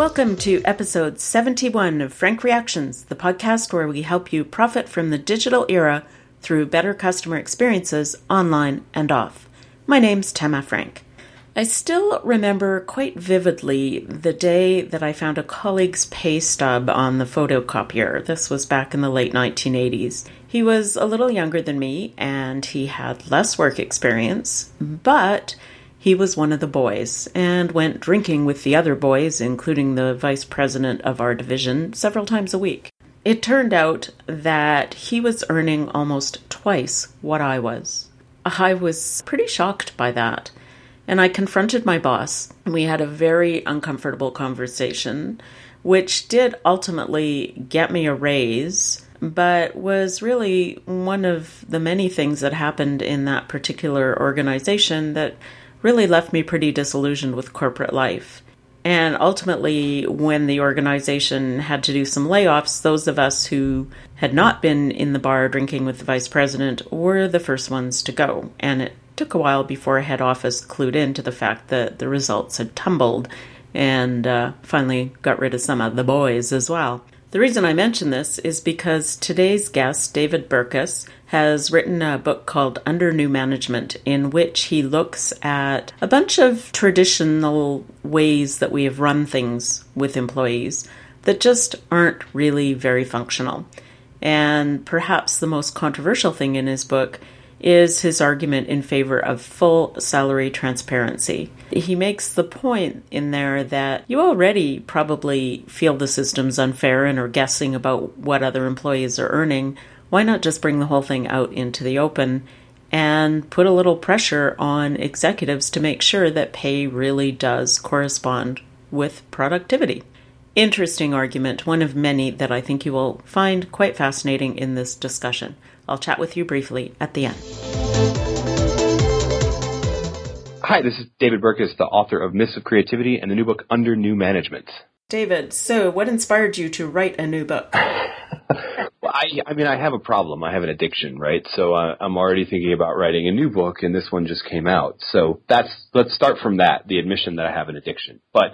Welcome to episode 71 of Frank Reactions, the podcast where we help you profit from the digital era through better customer experiences online and off. My name's Tema Frank. I still remember quite vividly the day that I found a colleague's pay stub on the photocopier. This was back in the late 1980s. He was a little younger than me and he had less work experience, but he was one of the boys and went drinking with the other boys, including the vice president of our division, several times a week. It turned out that he was earning almost twice what I was. I was pretty shocked by that. And I confronted my boss. We had a very uncomfortable conversation, which did ultimately get me a raise, but was really one of the many things that happened in that particular organization that really left me pretty disillusioned with corporate life. And ultimately, when the organization had to do some layoffs, those of us who had not been in the bar drinking with the vice president were the first ones to go. And it took a while before head office clued in to the fact that the results had tumbled and uh, finally got rid of some of the boys as well. The reason I mention this is because today's guest, David Burkus, has written a book called Under New Management, in which he looks at a bunch of traditional ways that we have run things with employees that just aren't really very functional. And perhaps the most controversial thing in his book is his argument in favor of full salary transparency. He makes the point in there that you already probably feel the system's unfair and are guessing about what other employees are earning. Why not just bring the whole thing out into the open and put a little pressure on executives to make sure that pay really does correspond with productivity? Interesting argument, one of many that I think you will find quite fascinating in this discussion. I'll chat with you briefly at the end. Hi, this is David Burkus, the author of Myths of Creativity and the new book Under New Management. David, so what inspired you to write a new book? well, I, I mean, I have a problem. I have an addiction, right? So uh, I'm already thinking about writing a new book, and this one just came out. So that's let's start from that, the admission that I have an addiction. But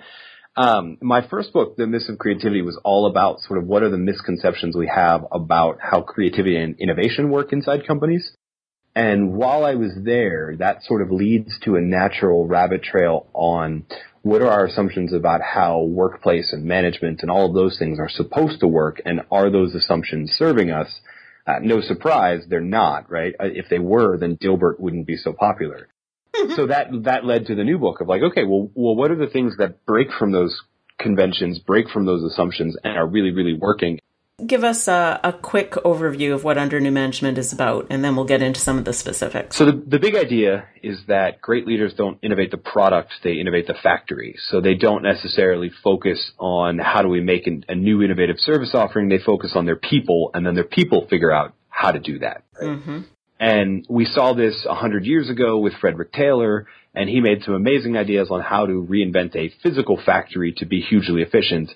um, my first book, The Myths of Creativity, was all about sort of what are the misconceptions we have about how creativity and innovation work inside companies. And while I was there, that sort of leads to a natural rabbit trail on what are our assumptions about how workplace and management and all of those things are supposed to work, and are those assumptions serving us? Uh, no surprise, they're not, right? Uh, if they were, then Dilbert wouldn't be so popular so that that led to the new book of like, okay, well, well, what are the things that break from those conventions, break from those assumptions, and are really, really working? Give us a, a quick overview of what Under New Management is about, and then we'll get into some of the specifics. So the, the big idea is that great leaders don't innovate the product, they innovate the factory. So they don't necessarily focus on how do we make an, a new innovative service offering, they focus on their people, and then their people figure out how to do that. Right? Mm-hmm. And we saw this a hundred years ago with Frederick Taylor, and he made some amazing ideas on how to reinvent a physical factory to be hugely efficient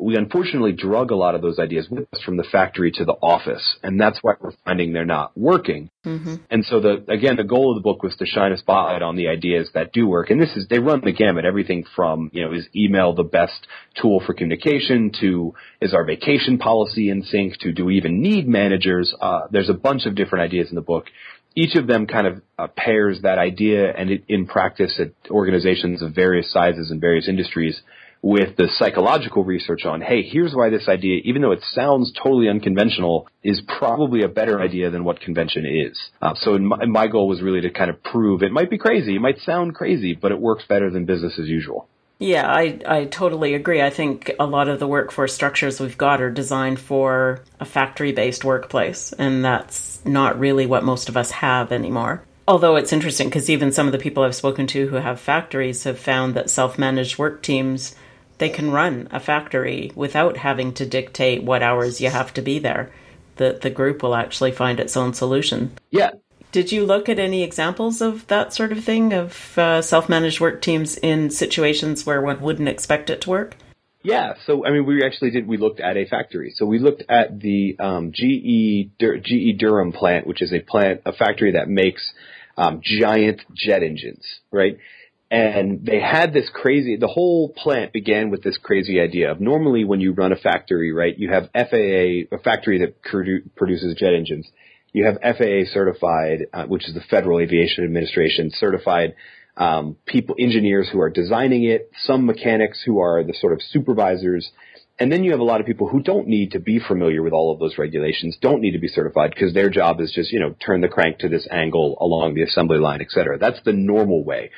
we unfortunately drug a lot of those ideas with us from the factory to the office, and that's why we're finding they're not working. Mm-hmm. And so the again, the goal of the book was to shine a spotlight on the ideas that do work, and this is they run the gamut, everything from you know is email the best tool for communication to is our vacation policy in sync to do we even need managers? Uh, there's a bunch of different ideas in the book each of them kind of uh, pairs that idea and it, in practice at organizations of various sizes and various industries with the psychological research on, hey, here's why this idea, even though it sounds totally unconventional, is probably a better idea than what convention is. Uh, so my, my goal was really to kind of prove it might be crazy, it might sound crazy, but it works better than business as usual. Yeah, I, I totally agree. I think a lot of the workforce structures we've got are designed for a factory based workplace, and that's not really what most of us have anymore. Although it's interesting because even some of the people I've spoken to who have factories have found that self managed work teams they can run a factory without having to dictate what hours you have to be there. The the group will actually find its own solution. Yeah. Did you look at any examples of that sort of thing of uh, self-managed work teams in situations where one wouldn't expect it to work? Yeah, so I mean, we actually did. We looked at a factory. So we looked at the um, GE Dur- GE Durham plant, which is a plant, a factory that makes um, giant jet engines, right? And they had this crazy, the whole plant began with this crazy idea of normally when you run a factory, right, you have FAA, a factory that produces jet engines. You have FAA certified, uh, which is the Federal Aviation Administration certified um, people, engineers who are designing it, some mechanics who are the sort of supervisors, and then you have a lot of people who don't need to be familiar with all of those regulations, don't need to be certified because their job is just, you know, turn the crank to this angle along the assembly line, et cetera. That's the normal way.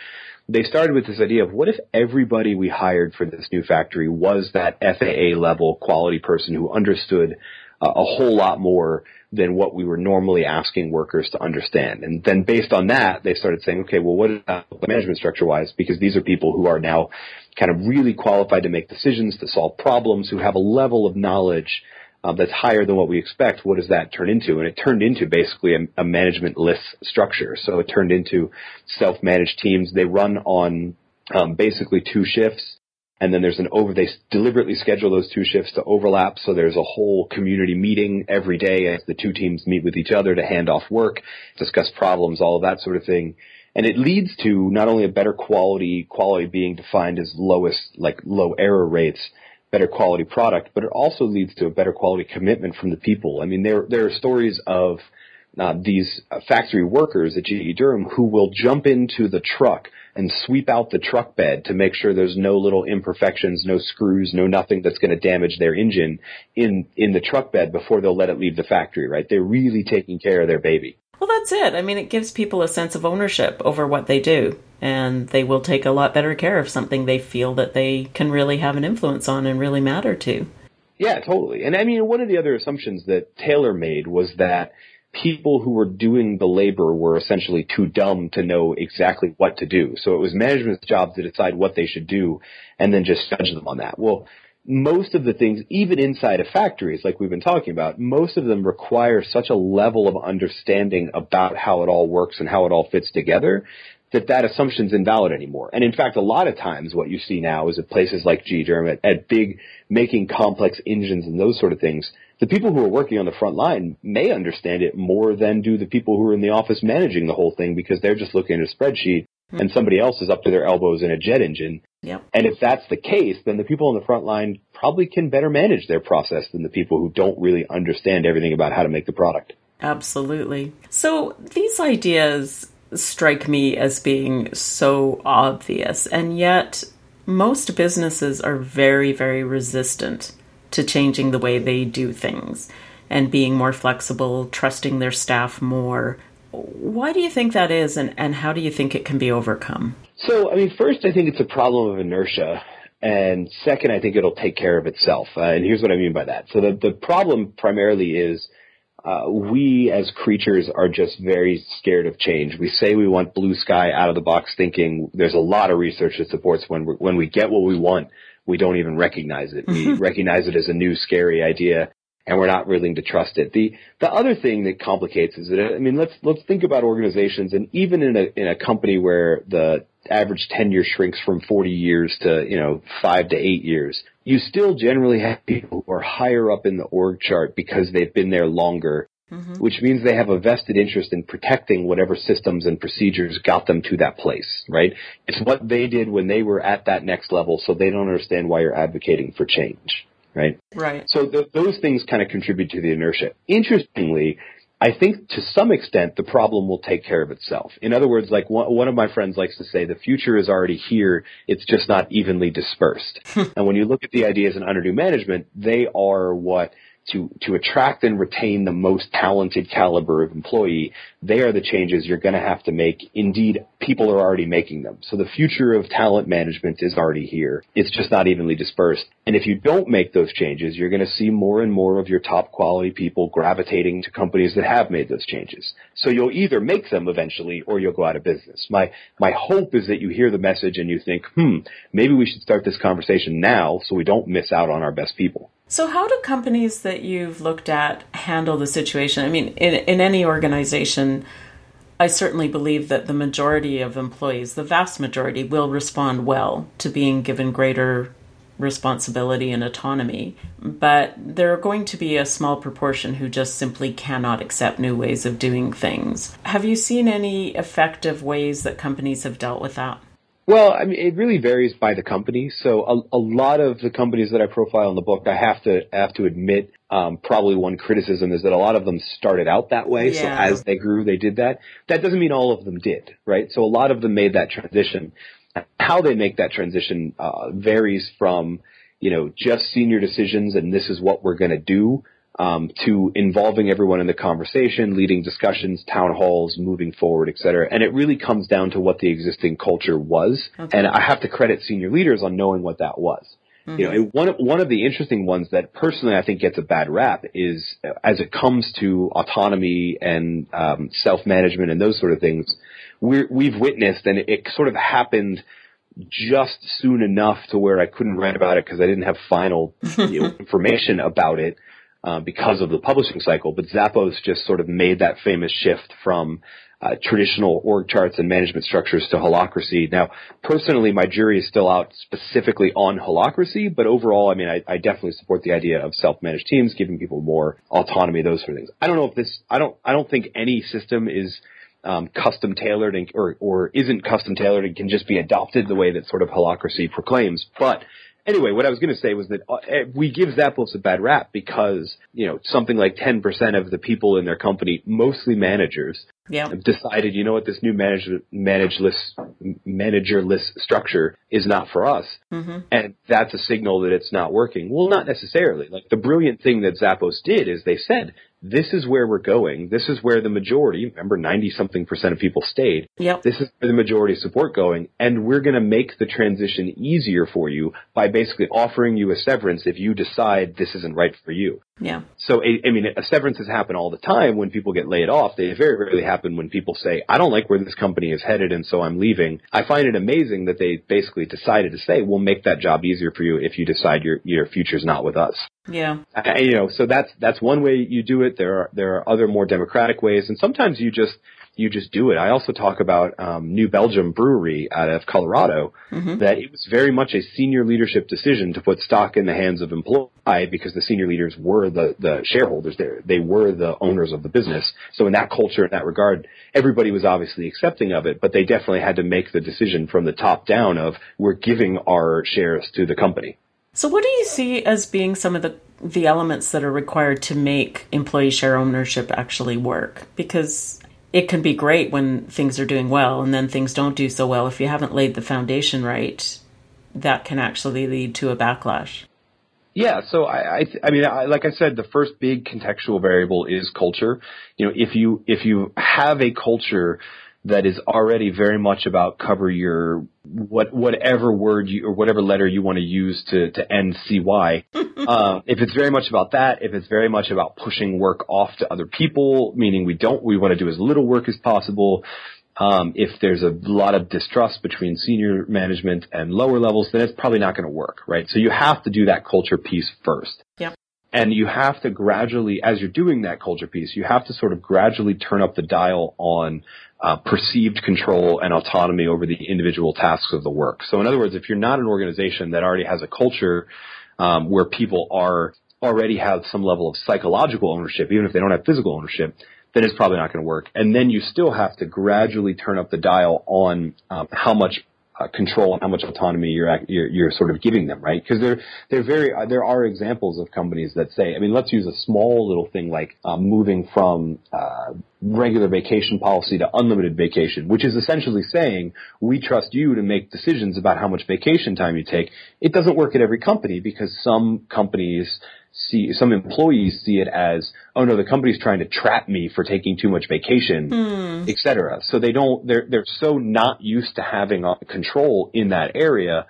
They started with this idea of what if everybody we hired for this new factory was that FAA level quality person who understood uh, a whole lot more than what we were normally asking workers to understand. And then based on that, they started saying, okay, well, what about management structure wise? Because these are people who are now kind of really qualified to make decisions, to solve problems, who have a level of knowledge um, that's higher than what we expect. What does that turn into? And it turned into basically a, a management list structure. So it turned into self-managed teams. They run on um, basically two shifts and then there's an over they deliberately schedule those two shifts to overlap so there's a whole community meeting every day as the two teams meet with each other to hand off work discuss problems all of that sort of thing and it leads to not only a better quality quality being defined as lowest like low error rates better quality product but it also leads to a better quality commitment from the people i mean there there are stories of uh, these factory workers at GE Durham who will jump into the truck and sweep out the truck bed to make sure there's no little imperfections, no screws, no nothing that's going to damage their engine in in the truck bed before they'll let it leave the factory, right? They're really taking care of their baby. Well, that's it. I mean, it gives people a sense of ownership over what they do, and they will take a lot better care of something they feel that they can really have an influence on and really matter to. Yeah, totally. And I mean, one of the other assumptions that Taylor made was that people who were doing the labor were essentially too dumb to know exactly what to do. So it was management's job to decide what they should do and then just judge them on that. Well, most of the things, even inside of factories, like we've been talking about, most of them require such a level of understanding about how it all works and how it all fits together that that assumption's invalid anymore. And in fact, a lot of times what you see now is at places like GE Durham, at, at big making complex engines and those sort of things, the people who are working on the front line may understand it more than do the people who are in the office managing the whole thing because they're just looking at a spreadsheet mm-hmm. and somebody else is up to their elbows in a jet engine. Yep. And if that's the case, then the people on the front line probably can better manage their process than the people who don't really understand everything about how to make the product. Absolutely. So these ideas strike me as being so obvious, and yet most businesses are very, very resistant to changing the way they do things and being more flexible, trusting their staff more. Why do you think that is, and, and how do you think it can be overcome? So, I mean, first, I think it's a problem of inertia. And second, I think it'll take care of itself. Uh, and here's what I mean by that. So the, the problem primarily is uh, we as creatures are just very scared of change. We say we want blue sky out of the box thinking. There's a lot of research that supports when we when we get what we want, we don't even recognize it. We recognize it as a new scary idea and we're not willing to trust it. The the other thing that complicates is that I mean let's let's think about organizations and even in a in a company where the average tenure shrinks from 40 years to you know 5 to 8 years you still generally have people who are higher up in the org chart because they've been there longer mm-hmm. which means they have a vested interest in protecting whatever systems and procedures got them to that place, right? It's what they did when they were at that next level, so they don't understand why you're advocating for change, right? Right. So th- those things kind of contribute to the inertia. Interestingly, I think to some extent the problem will take care of itself. In other words, like one, one of my friends likes to say, the future is already here. It's just not evenly dispersed. Hmm. and when you look at the ideas in under new management, they are what to, to attract and retain the most talented caliber of employee, they are the changes you're going to have to make. Indeed, people are already making them. So the future of talent management is already here. It's just not evenly dispersed. And if you don't make those changes, you're going to see more and more of your top quality people gravitating to companies that have made those changes. So you'll either make them eventually or you'll go out of business. My, my hope is that you hear the message and you think, hmm, maybe we should start this conversation now so we don't miss out on our best people. So, how do companies that you've looked at handle the situation? I mean, in, in any organization, I certainly believe that the majority of employees, the vast majority, will respond well to being given greater responsibility and autonomy. But there are going to be a small proportion who just simply cannot accept new ways of doing things. Have you seen any effective ways that companies have dealt with that? Well, I mean, it really varies by the company. So a, a lot of the companies that I profile in the book, I have to have to admit, um, probably one criticism is that a lot of them started out that way. Yeah. So as they grew, they did that. That doesn't mean all of them did, right? So a lot of them made that transition. How they make that transition uh, varies from, you know, just senior decisions and this is what we're going to do um, to involving everyone in the conversation, leading discussions, town halls, moving forward, et cetera. And it really comes down to what the existing culture was. Okay. And I have to credit senior leaders on knowing what that was. You know, and one of, one of the interesting ones that personally I think gets a bad rap is as it comes to autonomy and um, self management and those sort of things, we're, we've witnessed, and it, it sort of happened just soon enough to where I couldn't write about it because I didn't have final you know, information about it uh, because of the publishing cycle. But Zappos just sort of made that famous shift from uh, traditional org charts and management structures to holacracy. Now, personally, my jury is still out specifically on holacracy, but overall, I mean, I, I definitely support the idea of self-managed teams, giving people more autonomy, those sort of things. I don't know if this, I don't, I don't think any system is um, custom tailored and, or, or isn't custom tailored and can just be adopted the way that sort of holacracy proclaims. But anyway, what I was going to say was that uh, eh, we give Zappos a bad rap because, you know, something like 10% of the people in their company, mostly managers, Yeah. decided, you know what, this new manage, manageless, managerless structure is not for us. Mm-hmm. And that's a signal that it's not working. Well, not necessarily. Like the brilliant thing that Zappos did is they said, this is where we're going. This is where the majority, remember 90 something percent of people stayed. Yep. This is where the majority of support going. And we're going to make the transition easier for you by basically offering you a severance if you decide this isn't right for you. Yeah. So, I I mean, severances happen all the time when people get laid off. They very rarely happen when people say, I don't like where this company is headed and so I'm leaving. I find it amazing that they basically decided to say, we'll make that job easier for you if you decide your, your future's not with us. Yeah. And, you know, so that's, that's one way you do it. There are, there are other more democratic ways and sometimes you just, you just do it. I also talk about um, New Belgium Brewery out of Colorado that it was very much a senior leadership decision to put stock in the hands of employee because the senior leaders were the the shareholders there. They were the owners of the business. So in that culture, in that regard, everybody was obviously accepting of it, but they definitely had to make the decision from the top down of we're giving our shares to the company. So, what do you see as being some of the the elements that are required to make employee share ownership actually work? Because it can be great when things are doing well, and then things don't do so well. If you haven't laid the foundation right, that can actually lead to a backlash. Yeah, so I, I, I mean, I, like I said, the first big contextual variable is culture. You know, if you if you have a culture that is already very much about cover your what whatever word you or whatever letter you want to use to to end cy. um, if it's very much about that, if it's very much about pushing work off to other people, meaning we don't we want to do as little work as possible. Um, if there's a lot of distrust between senior management and lower levels, then it's probably not going to work, right? So you have to do that culture piece first. Yep. And you have to gradually, as you're doing that culture piece, you have to sort of gradually turn up the dial on uh, perceived control and autonomy over the individual tasks of the work. So in other words, if you're not an organization that already has a culture um, where people are already have some level of psychological ownership, even if they don't have physical ownership, then it's probably not going to work. And then you still have to gradually turn up the dial on um, how much uh, control and how much autonomy you're, you're you're sort of giving them, right? Because there there very uh, there are examples of companies that say, I mean, let's use a small little thing like uh, moving from uh, regular vacation policy to unlimited vacation, which is essentially saying we trust you to make decisions about how much vacation time you take. It doesn't work at every company because some companies see some employees see it as oh no the company's trying to trap me for taking too much vacation et cetera so they don't they're they're so not used to having uh, control in that area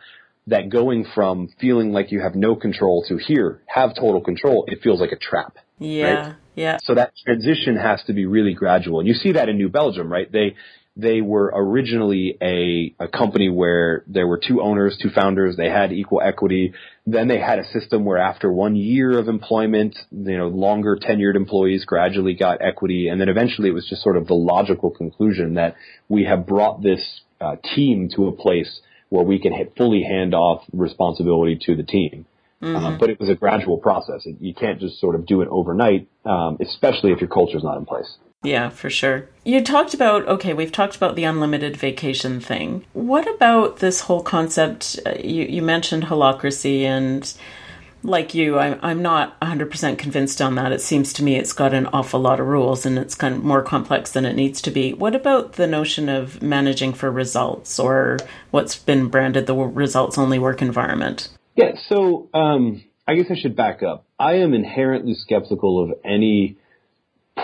that going from feeling like you have no control to here have total control it feels like a trap Yeah. Right. Yeah. so that transition has to be really gradual. And you see that in New Belgium, right? They they were originally a, a company where there were two owners, two founders, they had equal equity. Then they had a system where after one year of employment, you know, longer tenured employees gradually got equity. And then eventually it was just sort of the logical conclusion that we have brought this uh, team to a place where we can hit, fully hand off responsibility to the team. Uh, but it was a gradual process. You can't just sort of do it overnight, um, especially if your culture is not in place. Yeah, for sure. You talked about, okay, we've talked about the unlimited vacation thing. What about this whole concept? Uh, you, you mentioned holacracy, and like you, I'm, I'm not 100% convinced on that. It seems to me it's got an awful lot of rules and it's kind of more complex than it needs to be. What about the notion of managing for results or what's been branded the results only work environment? Yeah, so um, I guess I should back up. I am inherently skeptical of any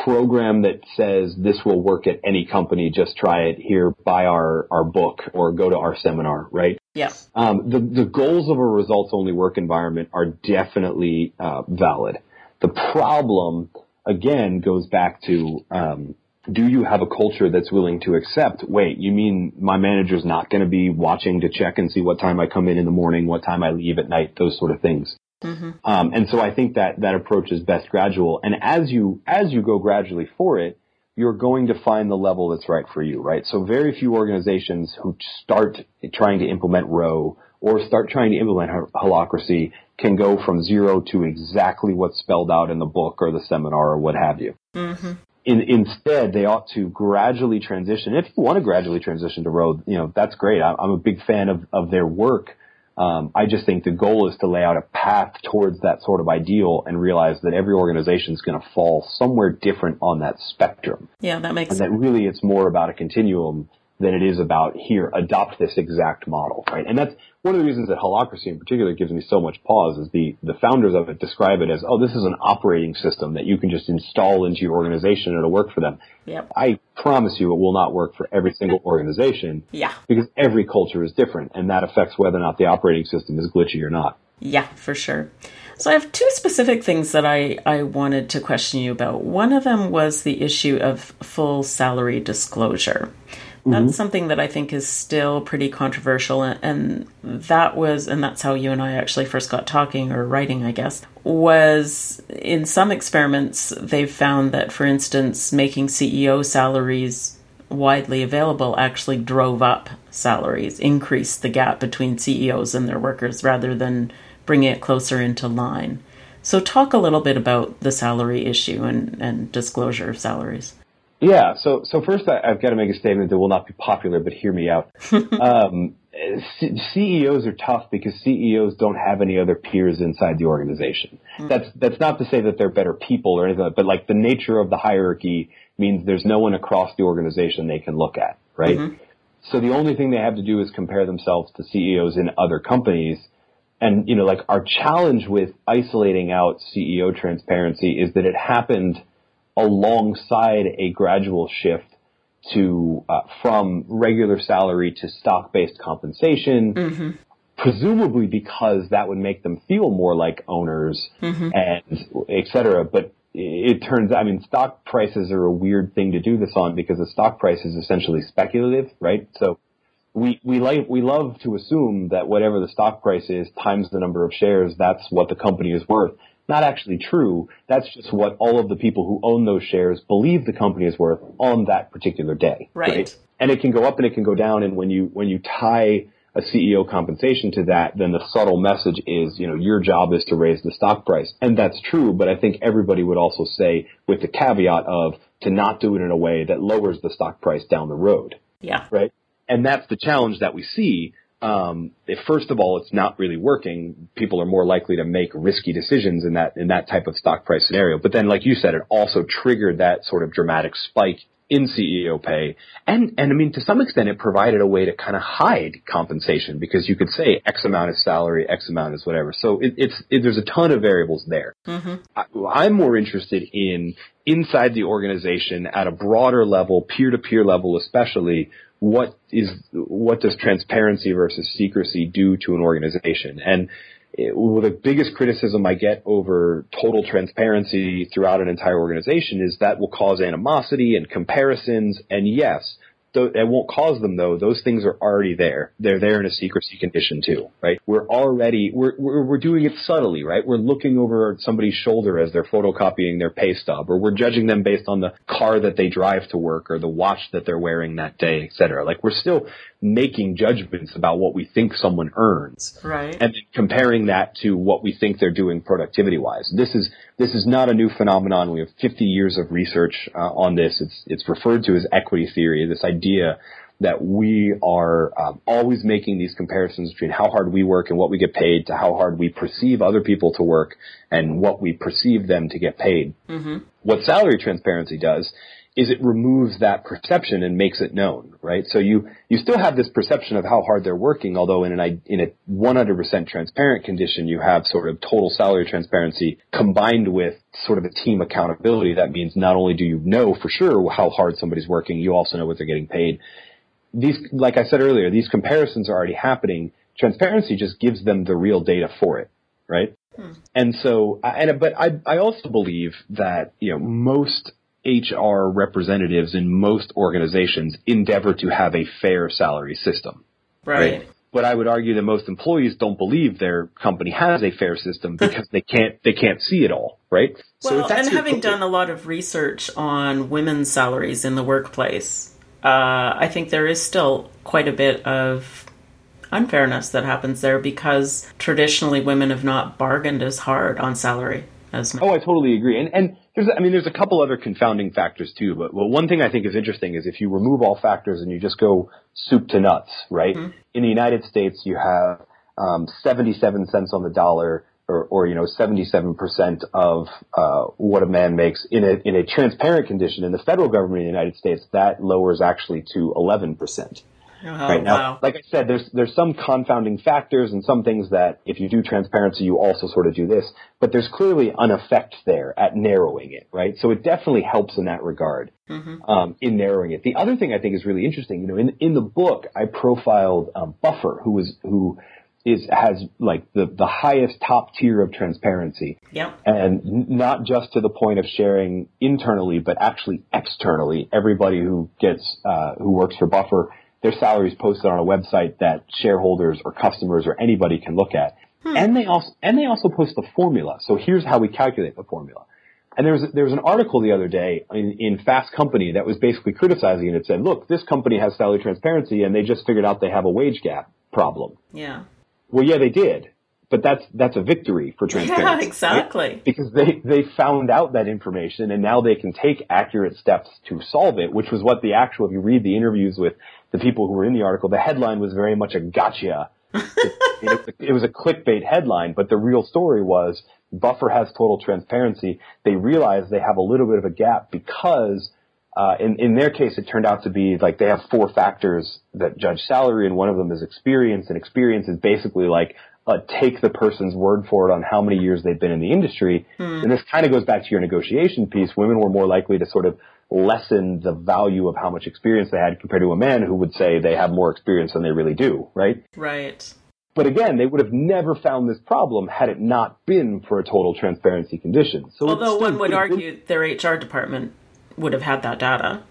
program that says this will work at any company, just try it here, buy our, our book or go to our seminar, right? Yes. Um, the, the goals of a results only work environment are definitely uh, valid. The problem, again, goes back to um, do you have a culture that's willing to accept, wait, you mean my manager's not going to be watching to check and see what time I come in in the morning, what time I leave at night, those sort of things. Mm-hmm. Um, and so I think that that approach is best gradual. And as you as you go gradually for it, you're going to find the level that's right for you, right? So very few organizations who start trying to implement ROWE or start trying to implement holacracy can go from zero to exactly what's spelled out in the book or the seminar or what have you. Mm-hmm. In, instead, they ought to gradually transition. If you want to gradually transition to ROWE, you know that's great. I'm a big fan of of their work um, I just think the goal is to lay out a path towards that sort of ideal and realize that every organization is going to fall somewhere different on that spectrum. Yeah, that makes sense. and that really it's more about a continuum than it is about here, adopt this exact model, right? And that's one of the reasons that holacracy in particular gives me so much pause is the, the founders of it describe it as, oh, this is an operating system that you can just install into your organization and it'll work for them. Yep. I promise you it will not work for every single organization. Yeah. Because every culture is different and that affects whether or not the operating system is glitchy or not. Yeah, for sure. So I have two specific things that I, I wanted to question you about. One of them was the issue of full salary disclosure. That's mm-hmm. something that I think is still pretty controversial. And that was, and that's how you and I actually first got talking or writing, I guess, was in some experiments, they've found that, for instance, making CEO salaries widely available actually drove up salaries, increased the gap between CEOs and their workers rather than bringing it closer into line. So, talk a little bit about the salary issue and, and disclosure of salaries. Yeah. So, so first I, have got to make a statement that will not be popular, but hear me out. um, C- CEOs are tough because CEOs don't have any other peers inside the organization. Mm. That's that's not to say that they're better people or anything, but like the nature of the hierarchy means there's no one across the organization they can look at, right? Mm-hmm. So the only thing they have to do is compare themselves to CEOs in other companies. And you know, like our challenge with isolating out CEO transparency is that it happened alongside a gradual shift to uh, from regular salary to stock based compensation. Mm-hmm. Presumably because that would make them feel more like owners mm-hmm. and et cetera. But it turns I mean, stock prices are a weird thing to do this on because the stock price is essentially speculative, right? So we, we like, we love to assume that whatever the stock price is times the number of shares, that's what the company is worth not actually true. That's just what all of the people who own those shares believe the company is worth on that particular day. Right. right. And it can go up and it can go down. And when you, when you tie a CEO compensation to that, then the subtle message is, you know, your job is to raise the stock price. And that's true, but I think everybody would also say with the caveat of to not do it in a way that lowers the stock price down the road. Yeah. Right. And that's the challenge that we see um, if first of all it's not really working, people are more likely to make risky decisions in that in that type of stock price scenario. But then, like you said, it also triggered that sort of dramatic spike in CEO pay, and and I mean to some extent it provided a way to kind of hide compensation because you could say X amount is salary, X amount is whatever. So it, it's it, there's a ton of variables there. Mm-hmm. I, I'm more interested in inside the organization at a broader level, peer to peer level, especially what is what does transparency versus secrecy do to an organization? And it, well, the biggest criticism I get over total transparency throughout an entire organization is that will cause animosity and comparisons. And yes, it won't cause them though. Those things are already there. They're there in a secrecy condition too, right? We're already we're we're, we're doing it subtly, right? We're looking over somebody's shoulder as they're photocopying their pay stub, or we're judging them based on the car that they drive to work or the watch that they're wearing that day, et cetera. Like we're still making judgments about what we think someone earns, right? And comparing that to what we think they're doing productivity wise. This is this is not a new phenomenon. We have 50 years of research uh, on this. It's it's referred to as equity theory. This idea that we are um, always making these comparisons between how hard we work and what we get paid to how hard we perceive other people to work and what we perceive them to get paid. Mm-hmm. What salary transparency does is it removes that perception and makes it known, right? So you, you still have this perception of how hard they're working, although in an, in a 100% transparent condition, you have sort of total salary transparency combined with sort of a team accountability. That means not only do you know for sure how hard somebody's working, you also know what they're getting paid. These, like I said earlier, these comparisons are already happening. Transparency just gives them the real data for it, right? Hmm. And so, and, but I, I also believe that, you know, most HR representatives in most organizations endeavor to have a fair salary system. Right. right? But I would argue that most employees don't believe their company has a fair system because they can't they can't see it all, right? Well, so and having done a lot of research on women's salaries in the workplace, uh, I think there is still quite a bit of unfairness that happens there because traditionally women have not bargained as hard on salary as men. Oh, I totally agree. And and there's, I mean, there's a couple other confounding factors too, but well, one thing I think is interesting is if you remove all factors and you just go soup to nuts, right? Mm-hmm. In the United States, you have um, 77 cents on the dollar, or, or you know, 77% of uh, what a man makes in a in a transparent condition. In the federal government in the United States, that lowers actually to 11 percent. Oh, right now, wow. like I said, there's there's some confounding factors and some things that if you do transparency, you also sort of do this. But there's clearly an effect there at narrowing it, right? So it definitely helps in that regard mm-hmm. um, in narrowing it. The other thing I think is really interesting, you know, in in the book I profiled um, Buffer, who was who is has like the the highest top tier of transparency. Yeah. And not just to the point of sharing internally, but actually externally. Everybody who gets uh, who works for Buffer their salaries posted on a website that shareholders or customers or anybody can look at. Hmm. And they also and they also post the formula. So here's how we calculate the formula. And there was there was an article the other day in, in Fast Company that was basically criticizing it. It said, "Look, this company has salary transparency, and they just figured out they have a wage gap problem." Yeah. Well, yeah, they did, but that's that's a victory for transparency. Yeah, exactly. Right? Because they they found out that information, and now they can take accurate steps to solve it. Which was what the actual. If you read the interviews with the people who were in the article, the headline was very much a gotcha. it, it, was a clickbait headline, but the real story was Buffer has total transparency. They realize they have a little bit of a gap because uh, in, in their case, it turned out to be like they have four factors that judge salary, and one of them is experience. And experience is basically like uh, take the person's word for it on how many years they've been in the industry. Hmm. And this kind of goes back to your negotiation piece. Women were more likely to sort of lessen the value of how much experience they had compared to a man who would say they have more experience than they really do, right? Right. But again, they would have never found this problem had it not been for a total transparency condition. So Although one would argue their HR department would have had that data.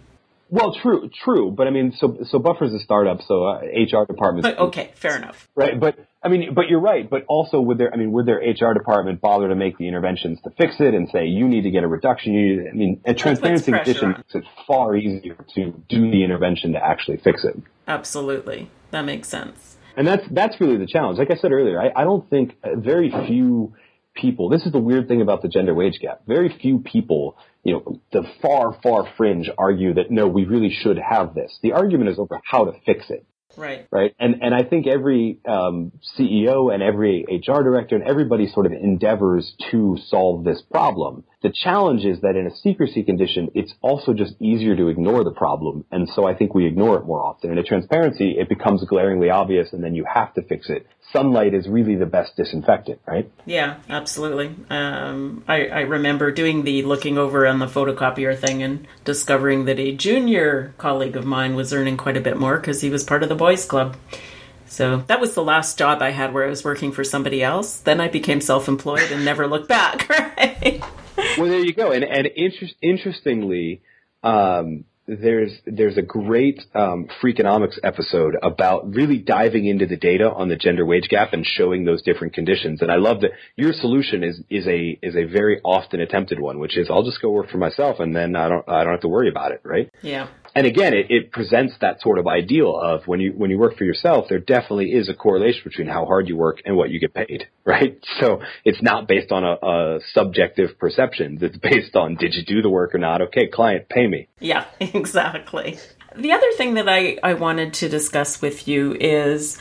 Well, true, true, but I mean, so so Buffer's a startup, so uh, HR department. But okay, fair enough. Right, but I mean, but you're right. But also, would their I mean, would their HR department bother to make the interventions to fix it and say you need to get a reduction? You need, I mean, a transparency condition makes it far easier to do the intervention to actually fix it. Absolutely, that makes sense. And that's that's really the challenge. Like I said earlier, I, I don't think very few people. This is the weird thing about the gender wage gap. Very few people you know, the far, far fringe argue that no, we really should have this. The argument is over how to fix it. Right. Right. And and I think every um, CEO and every HR director and everybody sort of endeavors to solve this problem. The challenge is that in a secrecy condition, it's also just easier to ignore the problem, and so I think we ignore it more often. In a transparency, it becomes glaringly obvious, and then you have to fix it. Sunlight is really the best disinfectant, right? Yeah, absolutely. Um, I, I remember doing the looking over on the photocopier thing and discovering that a junior colleague of mine was earning quite a bit more because he was part of the boys' club. So that was the last job I had where I was working for somebody else. Then I became self employed and never looked back, right? well, there you go. And and inter- interestingly, um, there's there's a great um, Freakonomics episode about really diving into the data on the gender wage gap and showing those different conditions. And I love that your solution is is a is a very often attempted one, which is I'll just go work for myself and then I don't I don't have to worry about it, right? Yeah and again, it, it presents that sort of ideal of when you when you work for yourself, there definitely is a correlation between how hard you work and what you get paid, right? So it's not based on a, a subjective perception. It's based on did you do the work or not? Okay, client, pay me. Yeah, exactly. The other thing that I, I wanted to discuss with you is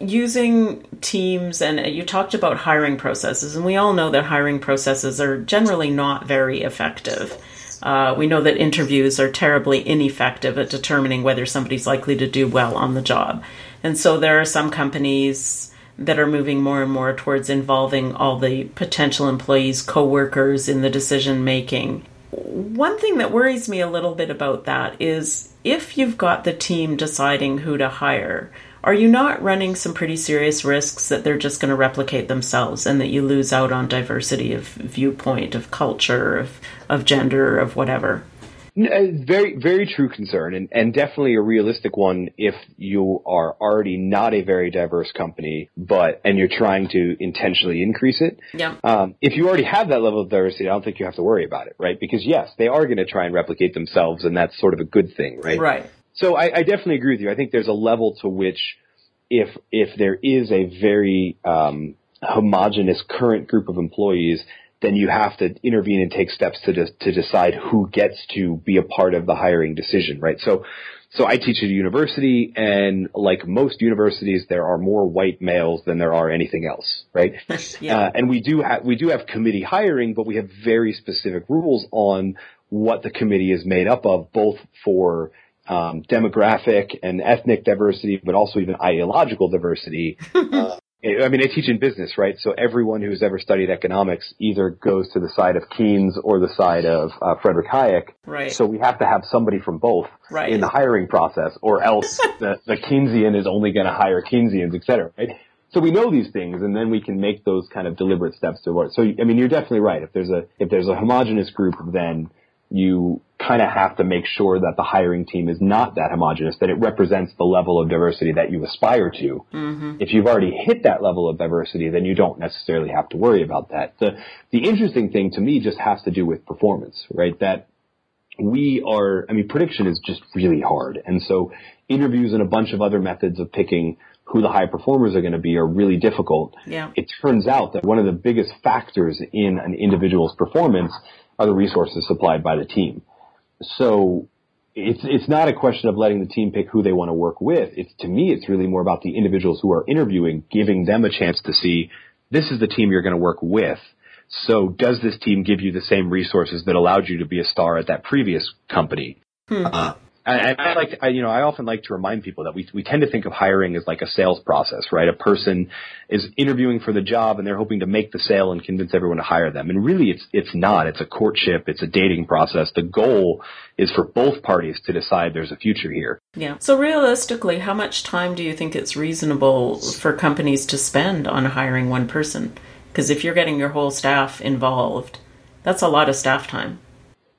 using teams and you talked about hiring processes and we all know that hiring processes are generally not very effective uh, we know that interviews are terribly ineffective at determining whether somebody's likely to do well on the job. And so there are some companies that are moving more and more towards involving all the potential employees, co-workers in the decision making. One thing that worries me a little bit about that is if you've got the team deciding who to hire, are you not running some pretty serious risks that they're just going to replicate themselves and that you lose out on diversity of viewpoint, of culture, of, of gender, of whatever? Uh, very, very true concern, and, and definitely a realistic one if you are already not a very diverse company, but and you're trying to intentionally increase it. Yeah. Um, if you already have that level of diversity, I don't think you have to worry about it, right? Because yes, they are going to try and replicate themselves, and that's sort of a good thing, right? Right. So I, I definitely agree with you. I think there's a level to which if if there is a very um, homogenous current group of employees, then you have to intervene and take steps to de- to decide who gets to be a part of the hiring decision, right? So. So I teach at a university and like most universities, there are more white males than there are anything else, right? yeah. Uh, and we do have, we do have committee hiring, but we have very specific rules on what the committee is made up of, both for um, demographic and ethnic diversity, but also even ideological diversity. uh, I mean, I teach in business, right? So everyone who's ever studied economics either goes to the side of Keynes or the side of uh, Frederick Hayek. Right. So we have to have somebody from both right. in the hiring process, or else the, the Keynesian is only going to hire Keynesians, et cetera, right? So we know these things, and then we can make those kind of deliberate steps to work. So I mean, you're definitely right. If there's a if there's a homogenous group, then you kind of have to make sure that the hiring team is not that homogenous, that it represents the level of diversity that you aspire to. Mm-hmm. If you've already hit that level of diversity, then you don't necessarily have to worry about that. The, the interesting thing to me just has to do with performance, right? That we are, I mean, prediction is just really hard. And so interviews and a bunch of other methods of picking who the high performers are going to be are really difficult. Yeah. It turns out that one of the biggest factors in an individual's performance are the resources supplied by the team. So it's it's not a question of letting the team pick who they want to work with. It's to me, it's really more about the individuals who are interviewing, giving them a chance to see this is the team you're going to work with. So does this team give you the same resources that allowed you to be a star at that previous company? Hmm. Uh, and I like, I, you know, I often like to remind people that we we tend to think of hiring as like a sales process, right? A person is interviewing for the job and they're hoping to make the sale and convince everyone to hire them. And really, it's it's not. It's a courtship. It's a dating process. The goal is for both parties to decide there's a future here. Yeah. So realistically, how much time do you think it's reasonable for companies to spend on hiring one person? Because if you're getting your whole staff involved, that's a lot of staff time.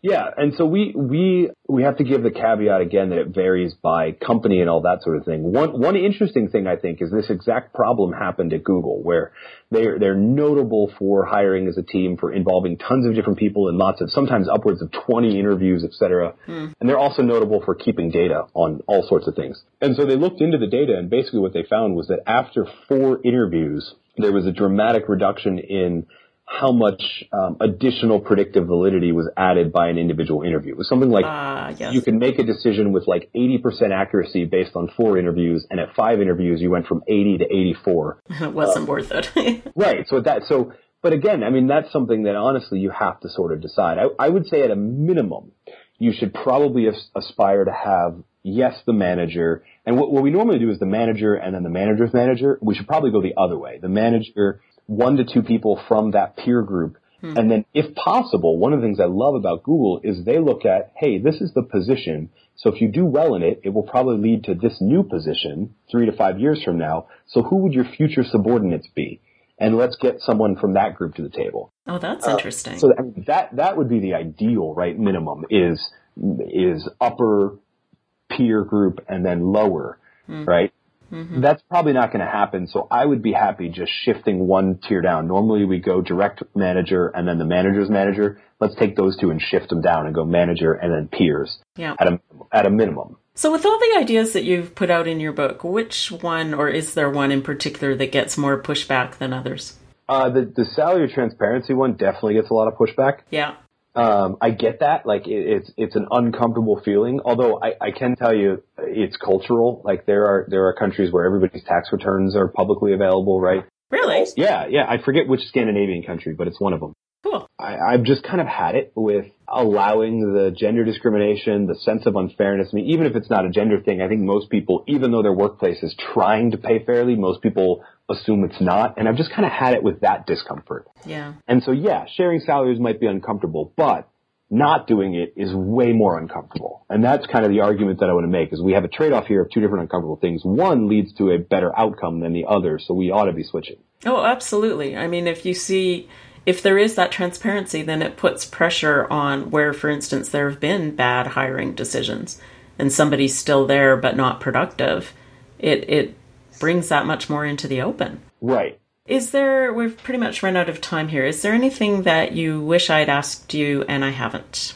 Yeah, and so we we we have to give the caveat again that it varies by company and all that sort of thing. One one interesting thing I think is this exact problem happened at Google, where they're they're notable for hiring as a team for involving tons of different people in lots of sometimes upwards of 20 interviews, et cetera. Mm. And they're also notable for keeping data on all sorts of things. And so they looked into the data, and basically what they found was that after four interviews, there was a dramatic reduction in how much um, additional predictive validity was added by an individual interview. It was something like uh, yes. you can make a decision with like 80% accuracy based on four interviews, and at five interviews you went from 80 to 84. it wasn't uh, worth it. right. So that so, but again, I mean that's something that honestly you have to sort of decide. I, I would say at a minimum, you should probably aspire to have yes the manager, and what, what we normally do is the manager and then the manager's manager. We should probably go the other way. The manager one to two people from that peer group. Hmm. And then if possible, one of the things I love about Google is they look at, hey, this is the position. So if you do well in it, it will probably lead to this new position three to five years from now. So who would your future subordinates be? And let's get someone from that group to the table. Oh, that's uh, interesting. So that, that would be the ideal, right? Minimum is is upper peer group and then lower, mm. right? Mm-hmm. That's probably not going to happen. So I would be happy just shifting one tier down. Normally we go direct manager and then the manager's manager. Let's take those two and shift them down and go manager and then peers yeah. at a, at a minimum. So with all the ideas that you've put out in your book, which one or is there one in particular that gets more pushback than others? Uh, the, the salary transparency one definitely gets a lot of pushback. Yeah. Um, I get that. Like it, it's it's an uncomfortable feeling. Although I, I can tell you it's cultural. Like there are there are countries where everybody's tax returns are publicly available, right? Really? Yeah, yeah. I forget which Scandinavian country, but it's one of them. Cool. I, I've just kind of had it with allowing the gender discrimination, the sense of unfairness. I mean, even if it's not a gender thing, I think most people, even though their workplace is trying to pay fairly, most people assume it's not. And I've just kind of had it with that discomfort. Yeah. And so, yeah, sharing salaries might be uncomfortable, but not doing it is way more uncomfortable. And that's kind of the argument that I want to make is we have a trade-off here of two different uncomfortable things. One leads to a better outcome than the other, so we ought to be switching. Oh, absolutely. I mean, if you see if there is that transparency, then it puts pressure on where, for instance, there have been bad hiring decisions and somebody's still there but not productive. It it brings that much more into the open. Right. Is there, we've pretty much run out of time here. Is there anything that you wish I'd asked you and I haven't?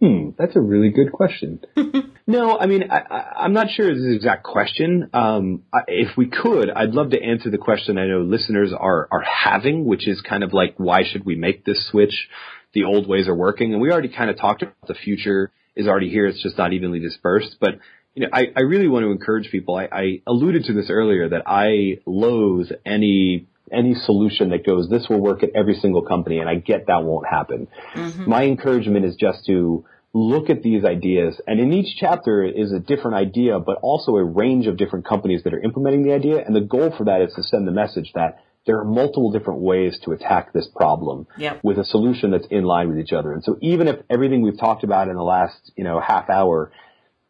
Hmm, that's a really good question. no, I mean, I, am not sure it's the exact question. Um, I, if we could, I'd love to answer the question I know listeners are, are having, which is kind of like, why should we make this switch? The old ways are working. And we already kind of talked about the future is already here. It's just not evenly dispersed. But you know, I, I really want to encourage people. I, I alluded to this earlier that I loathe any any solution that goes this will work at every single company, and I get that won't happen. Mm-hmm. My encouragement is just to look at these ideas, and in each chapter is a different idea, but also a range of different companies that are implementing the idea. And the goal for that is to send the message that there are multiple different ways to attack this problem yep. with a solution that's in line with each other. And so even if everything we've talked about in the last, you know, half hour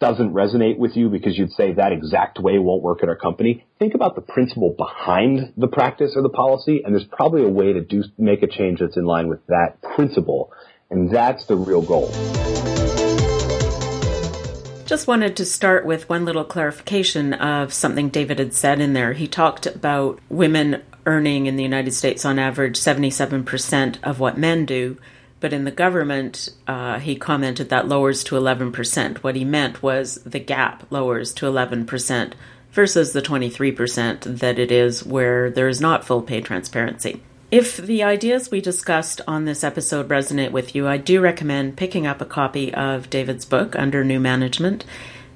doesn't resonate with you because you'd say that exact way won't work at our company, think about the principle behind the practice or the policy, and there's probably a way to do make a change that's in line with that principle, and that's the real goal. Just wanted to start with one little clarification of something David had said in there. He talked about women earning in the United States on average 77% of what men do. But in the government, uh, he commented that lowers to 11%. What he meant was the gap lowers to 11% versus the 23% that it is where there is not full pay transparency. If the ideas we discussed on this episode resonate with you, I do recommend picking up a copy of David's book, Under New Management.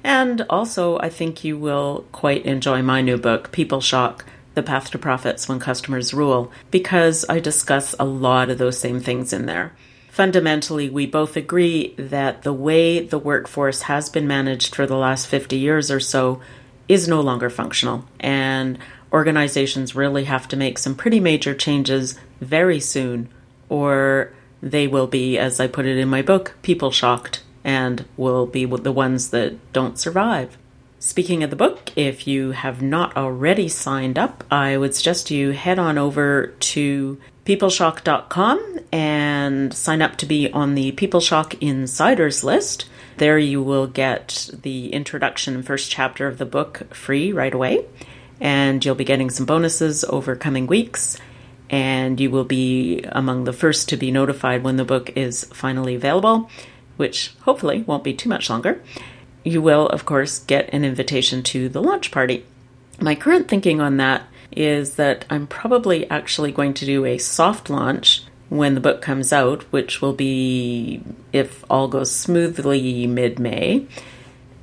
And also, I think you will quite enjoy my new book, PeopleShock The Path to Profits When Customers Rule, because I discuss a lot of those same things in there fundamentally, we both agree that the way the workforce has been managed for the last 50 years or so is no longer functional. And organizations really have to make some pretty major changes very soon, or they will be, as I put it in my book, people shocked and will be the ones that don't survive. Speaking of the book, if you have not already signed up, I would suggest you head on over to peopleshock.com and sign up to be on the PeopleShock Insiders list. There you will get the introduction and first chapter of the book free right away, and you'll be getting some bonuses over coming weeks. And you will be among the first to be notified when the book is finally available, which hopefully won't be too much longer. You will, of course, get an invitation to the launch party. My current thinking on that is that I'm probably actually going to do a soft launch when the book comes out, which will be, if all goes smoothly, mid May,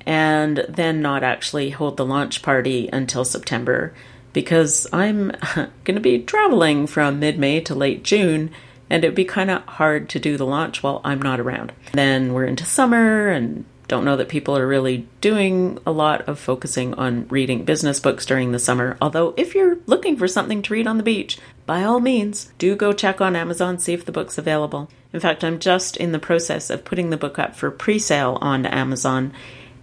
and then not actually hold the launch party until September because I'm going to be traveling from mid May to late June. And it'd be kind of hard to do the launch while I'm not around. Then we're into summer and don't know that people are really doing a lot of focusing on reading business books during the summer. Although, if you're looking for something to read on the beach, by all means, do go check on Amazon, see if the book's available. In fact, I'm just in the process of putting the book up for pre sale on Amazon.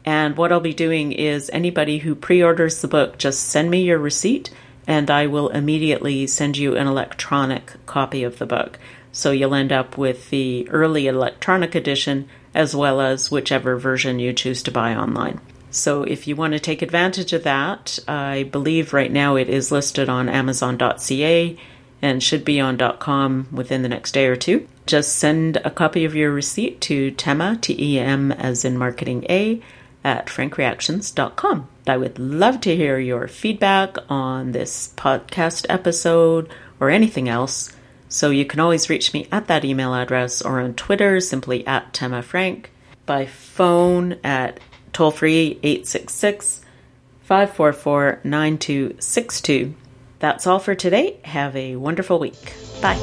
And what I'll be doing is anybody who pre orders the book, just send me your receipt and I will immediately send you an electronic copy of the book. So you'll end up with the early electronic edition as well as whichever version you choose to buy online. So if you want to take advantage of that, I believe right now it is listed on Amazon.ca and should be on .com within the next day or two. Just send a copy of your receipt to Tema, T-E-M as in marketing A, at frankreactions.com. I would love to hear your feedback on this podcast episode or anything else. So you can always reach me at that email address or on Twitter, simply at Tema Frank, by phone at toll free 866 544 9262. That's all for today. Have a wonderful week. Bye.